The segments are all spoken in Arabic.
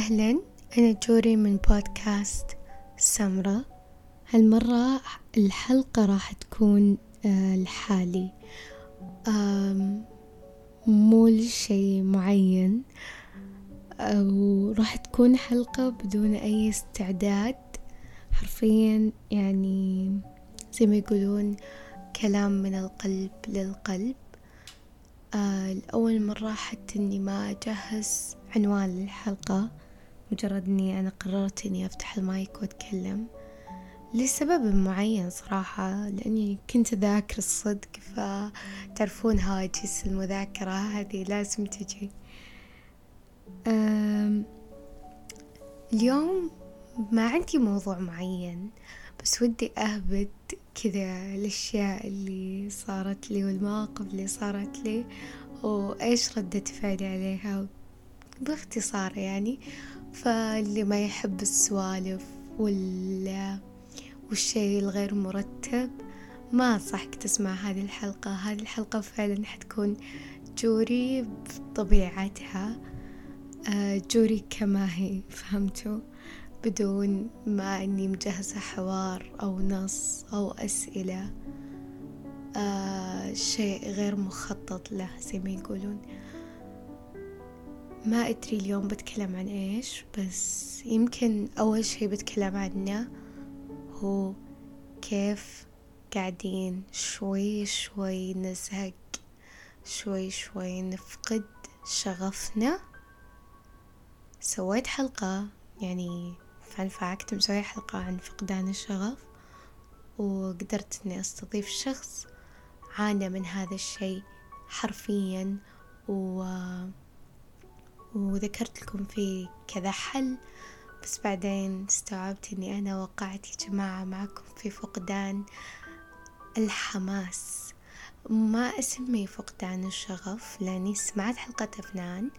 أهلا أنا جوري من بودكاست سمرة. هالمرة الحلقة راح تكون آه، لحالي. مو لشي معين. وراح تكون حلقة بدون أي استعداد. حرفيا يعني زي ما يقولون كلام من القلب للقلب. آه لأول مرة حتى إني ما أجهز عنوان للحلقة. مجرد إني أنا قررت إني أفتح المايك وأتكلم لسبب معين صراحة لأني كنت أذاكر الصدق فتعرفون هاجس المذاكرة هذه لازم تجي. اليوم ما عندي موضوع معين بس ودي أهبط كذا الأشياء اللي صارت لي والمواقف اللي صارت لي وإيش ردة فعلي عليها؟ باختصار يعني فاللي ما يحب السوالف وال والشيء الغير مرتب ما أنصحك تسمع هذه الحلقة. هذه الحلقة فعلا حتكون جوري بطبيعتها آه، جوري كما هي فهمتوا؟ بدون ما أني مجهزة حوار أو نص أو أسئلة آه شيء غير مخطط له زي ما يقولون. ما أدري اليوم بتكلم عن إيش بس يمكن أول شي بتكلم عنه هو كيف قاعدين شوي شوي نزهق شوي شوي نفقد شغفنا. سويت حلقة يعني فانفعكت مسوية حلقة عن فقدان الشغف وقدرت إني أستضيف شخص عانى من هذا الشيء حرفيا و... وذكرت لكم فيه كذا حل بس بعدين استوعبت إني أنا وقعت يا جماعة معكم في فقدان الحماس. ما اسمي فقدان الشغف لأني سمعت حلقة أفنان.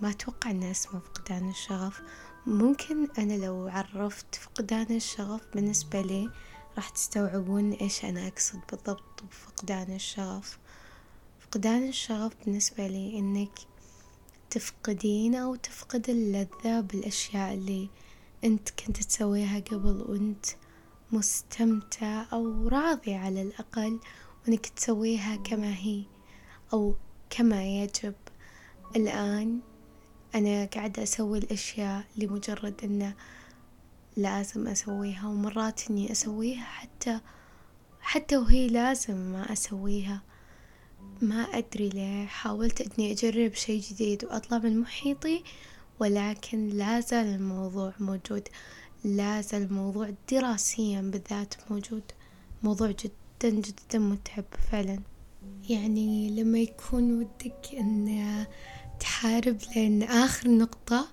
ما أتوقع ان اسمه فقدان الشغف. ممكن أنا لو عرفت فقدان الشغف بالنسبة لي راح تستوعبون إيش أنا أقصد بالضبط بفقدان الشغف. فقدان الشغف بالنسبة لي إنك تفقدين أو تفقد اللذة بالأشياء اللي أنت كنت تسويها قبل وأنت مستمتع أو راضي على الأقل وأنك تسويها كما هي أو كما يجب. الآن أنا قاعدة أسوي الأشياء لمجرد أنه لازم أسويها ومرات إني أسويها حتى حتى وهي لازم ما أسويها. ما أدري ليه حاولت إني أجرب شي جديد وأطلع من محيطي ولكن لا زال الموضوع موجود. لا زال الموضوع دراسيا بالذات موجود. موضوع جدا جدا متعب فعلا. يعني لما يكون ودك أن تحارب لين آخر نقطة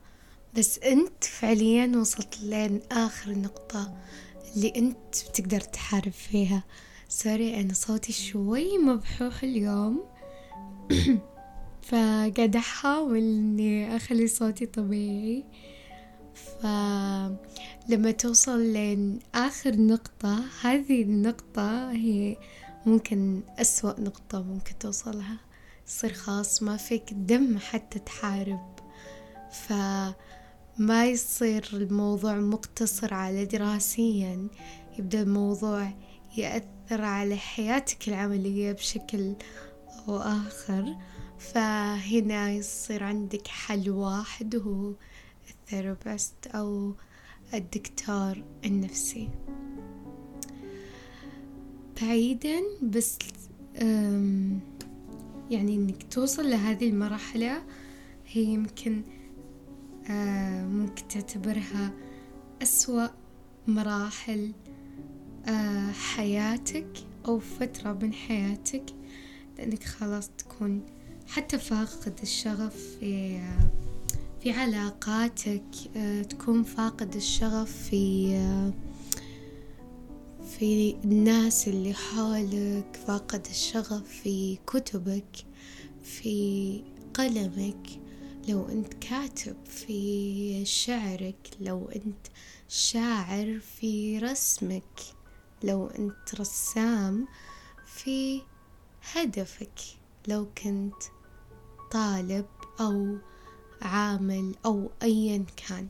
بس أنت فعليا وصلت لين آخر نقطة اللي أنت بتقدر تحارب فيها. سوري أنا صوتي شوي مبحوح اليوم. فقاعدة أحاول إني أخلي صوتي طبيعي. فلما توصل لين آخر نقطة هذه النقطة هي ممكن أسوأ نقطة ممكن توصلها. تصير خلاص ما فيك دم حتى تحارب. فما يصير الموضوع مقتصر على دراسيا. يبدأ الموضوع يأثر على حياتك العملية بشكل أو آخر. فهنا يصير عندك حل واحد وهو الثيرابيست أو الدكتور النفسي. بعيدا بس يعني إنك توصل لهذه المرحلة هي يمكن ممكن تعتبرها أسوأ مراحل حياتك أو فترة من حياتك لأنك خلاص تكون حتى فاقد الشغف في في علاقاتك آه، تكون فاقد الشغف في آه، في الناس اللي حولك فاقد الشغف في كتبك في قلمك. لو أنت كاتب في شعرك لو أنت شاعر في رسمك لو أنت رسام في هدفك لو كنت طالب أو عامل أو أيا كان.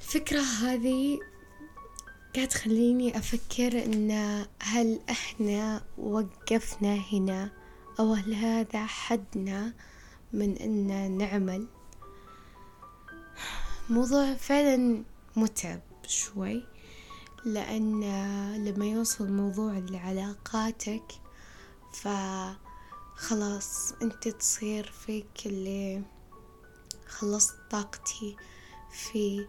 الفكرة هذه قاعد تخليني أفكر إن هل إحنا وقفنا هنا أو هل هذا حدنا من إن نعمل؟ موضوع فعلا متعب شوي. لأن لما يوصل موضوع لعلاقاتك فخلاص أنت تصير فيك اللي خلصت طاقتي في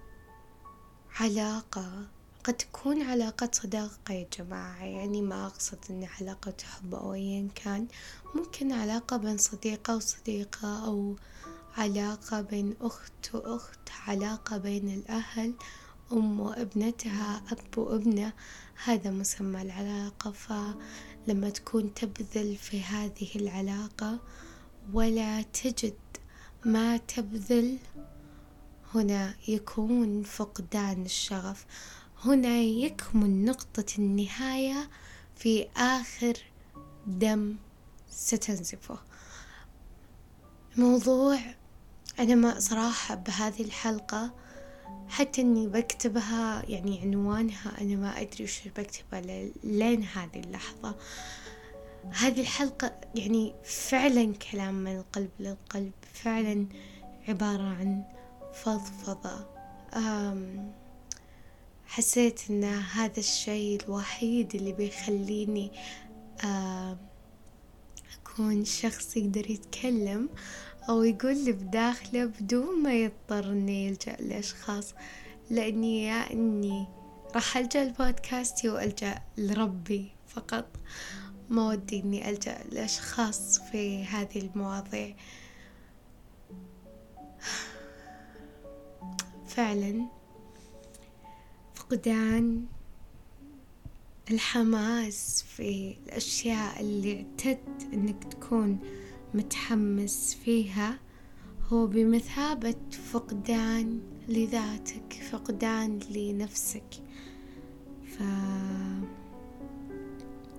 علاقة. قد تكون علاقة صداقة يا جماعة. يعني ما أقصد إن علاقة حب أو أيا كان. ممكن علاقة بين صديقة وصديقة أو علاقة بين أخت وأخت علاقة بين الأهل أم وابنتها أب وابنة هذا مسمى العلاقة فلما تكون تبذل في هذه العلاقة ولا تجد ما تبذل هنا يكون فقدان الشغف. هنا يكمن نقطة النهاية في آخر دم ستنزفه. موضوع أنا ما صراحة بهذه الحلقة حتى إني بكتبها يعني عنوانها أنا ما أدري وش بكتبها لين هذه اللحظة. هذه الحلقة يعني فعلا كلام من القلب للقلب فعلا عبارة عن فضفضة. حسيت إن هذا الشيء الوحيد اللي بيخليني أكون شخص يقدر يتكلم. أو يقول اللي بداخله بدون ما يضطر إنه يلجأ لأشخاص لأني يا إني راح ألجأ لبودكاستي وألجأ لربي فقط. ما ودي إني ألجأ لأشخاص في هذه المواضيع. فعلا فقدان الحماس في الأشياء اللي اعتدت إنك تكون متحمس فيها هو بمثابة فقدان لذاتك فقدان لنفسك. ف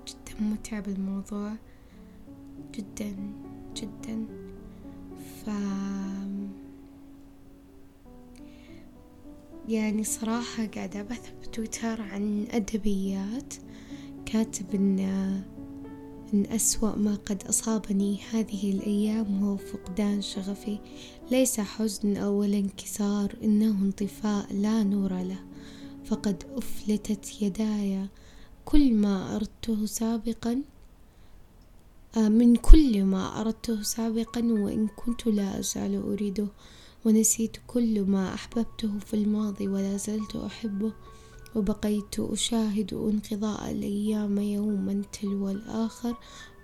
جدا متعب الموضوع. جدا جدا. ف يعني صراحة قاعدة أبحث بتويتر عن أدبيات كاتب إن إن أسوأ ما قد أصابني هذه الأيام هو فقدان شغفي. ليس حزن أو انكسار إنه انطفاء لا نور له. فقد أفلتت يداي. كل ما أردته سابقا من كل ما أردته سابقا وإن كنت لا أزال أريده. ونسيت كل ما أحببته في الماضي ولا زلت أحبه. وبقيت أشاهد انقضاء الأيام يوما تلو الآخر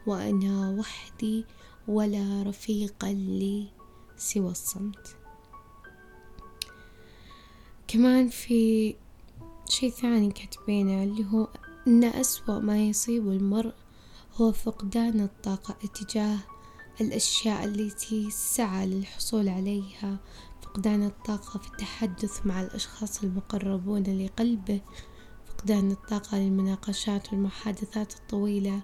وأنا وحدي ولا رفيق لي سوى الصمت. كمان في شي ثاني كاتبينه اللي هو أن أسوأ ما يصيب المرء هو فقدان الطاقة اتجاه الأشياء التي سعى للحصول عليها. فقدان الطاقة في التحدث مع الأشخاص المقربون لقلبه فقدان الطاقة للمناقشات والمحادثات الطويلة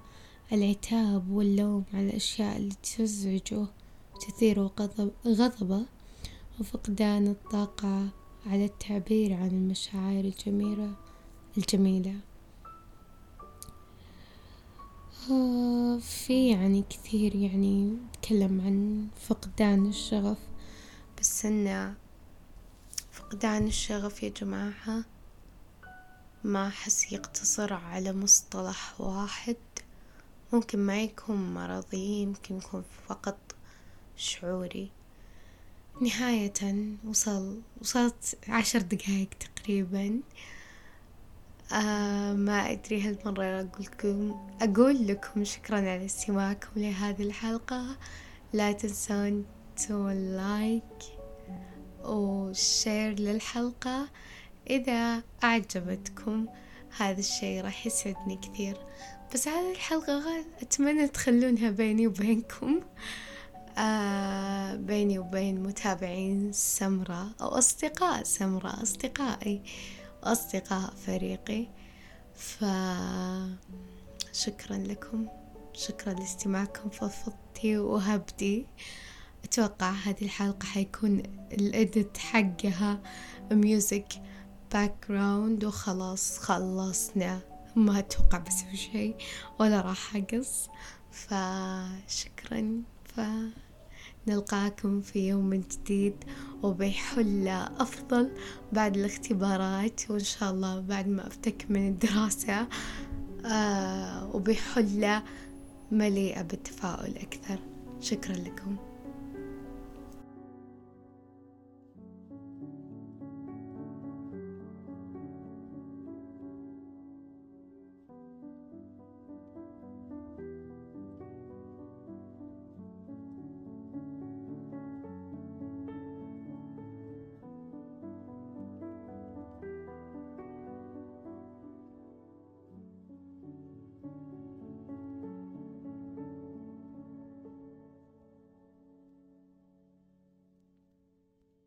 العتاب واللوم على الأشياء التي تزعجه وتثير غضبه وفقدان الطاقة على التعبير عن المشاعر الجميلة الجميلة. آه، في يعني كثير يعني تكلم عن فقدان الشغف إن فقدان الشغف يا جماعة. ما أحس يقتصر على مصطلح واحد. ممكن ما يكون مرضي يمكن يكون فقط شعوري. نهاية وصل وصلت عشر دقايق تقريبا. آه ما أدري هالمرة أقول لكم أقول لكم شكرا على استماعكم لهذه الحلقة. لا تنسون تسوون like و share للحلقة. إذا أعجبتكم هذا الشي راح يسعدني كثير. بس هذه الحلقة أتمنى تخلونها بيني وبينكم. آه بيني وبين متابعين سمرة أو أصدقاء سمرة أصدقائي وأصدقاء فريقي. فشكرا لكم. شكرا لاستماعكم. فضفضتي وهبتي. أتوقع هذه الحلقة حيكون الإدت حقها ميوزك background وخلاص خلصنا. ما أتوقع بسوي شي ولا راح أقص فشكرا. فنلقاكم في يوم جديد وبحلة أفضل بعد الاختبارات وإن شاء الله بعد ما أفتك من الدراسة. آه وبحلة مليئة بالتفاؤل أكثر. شكرا لكم.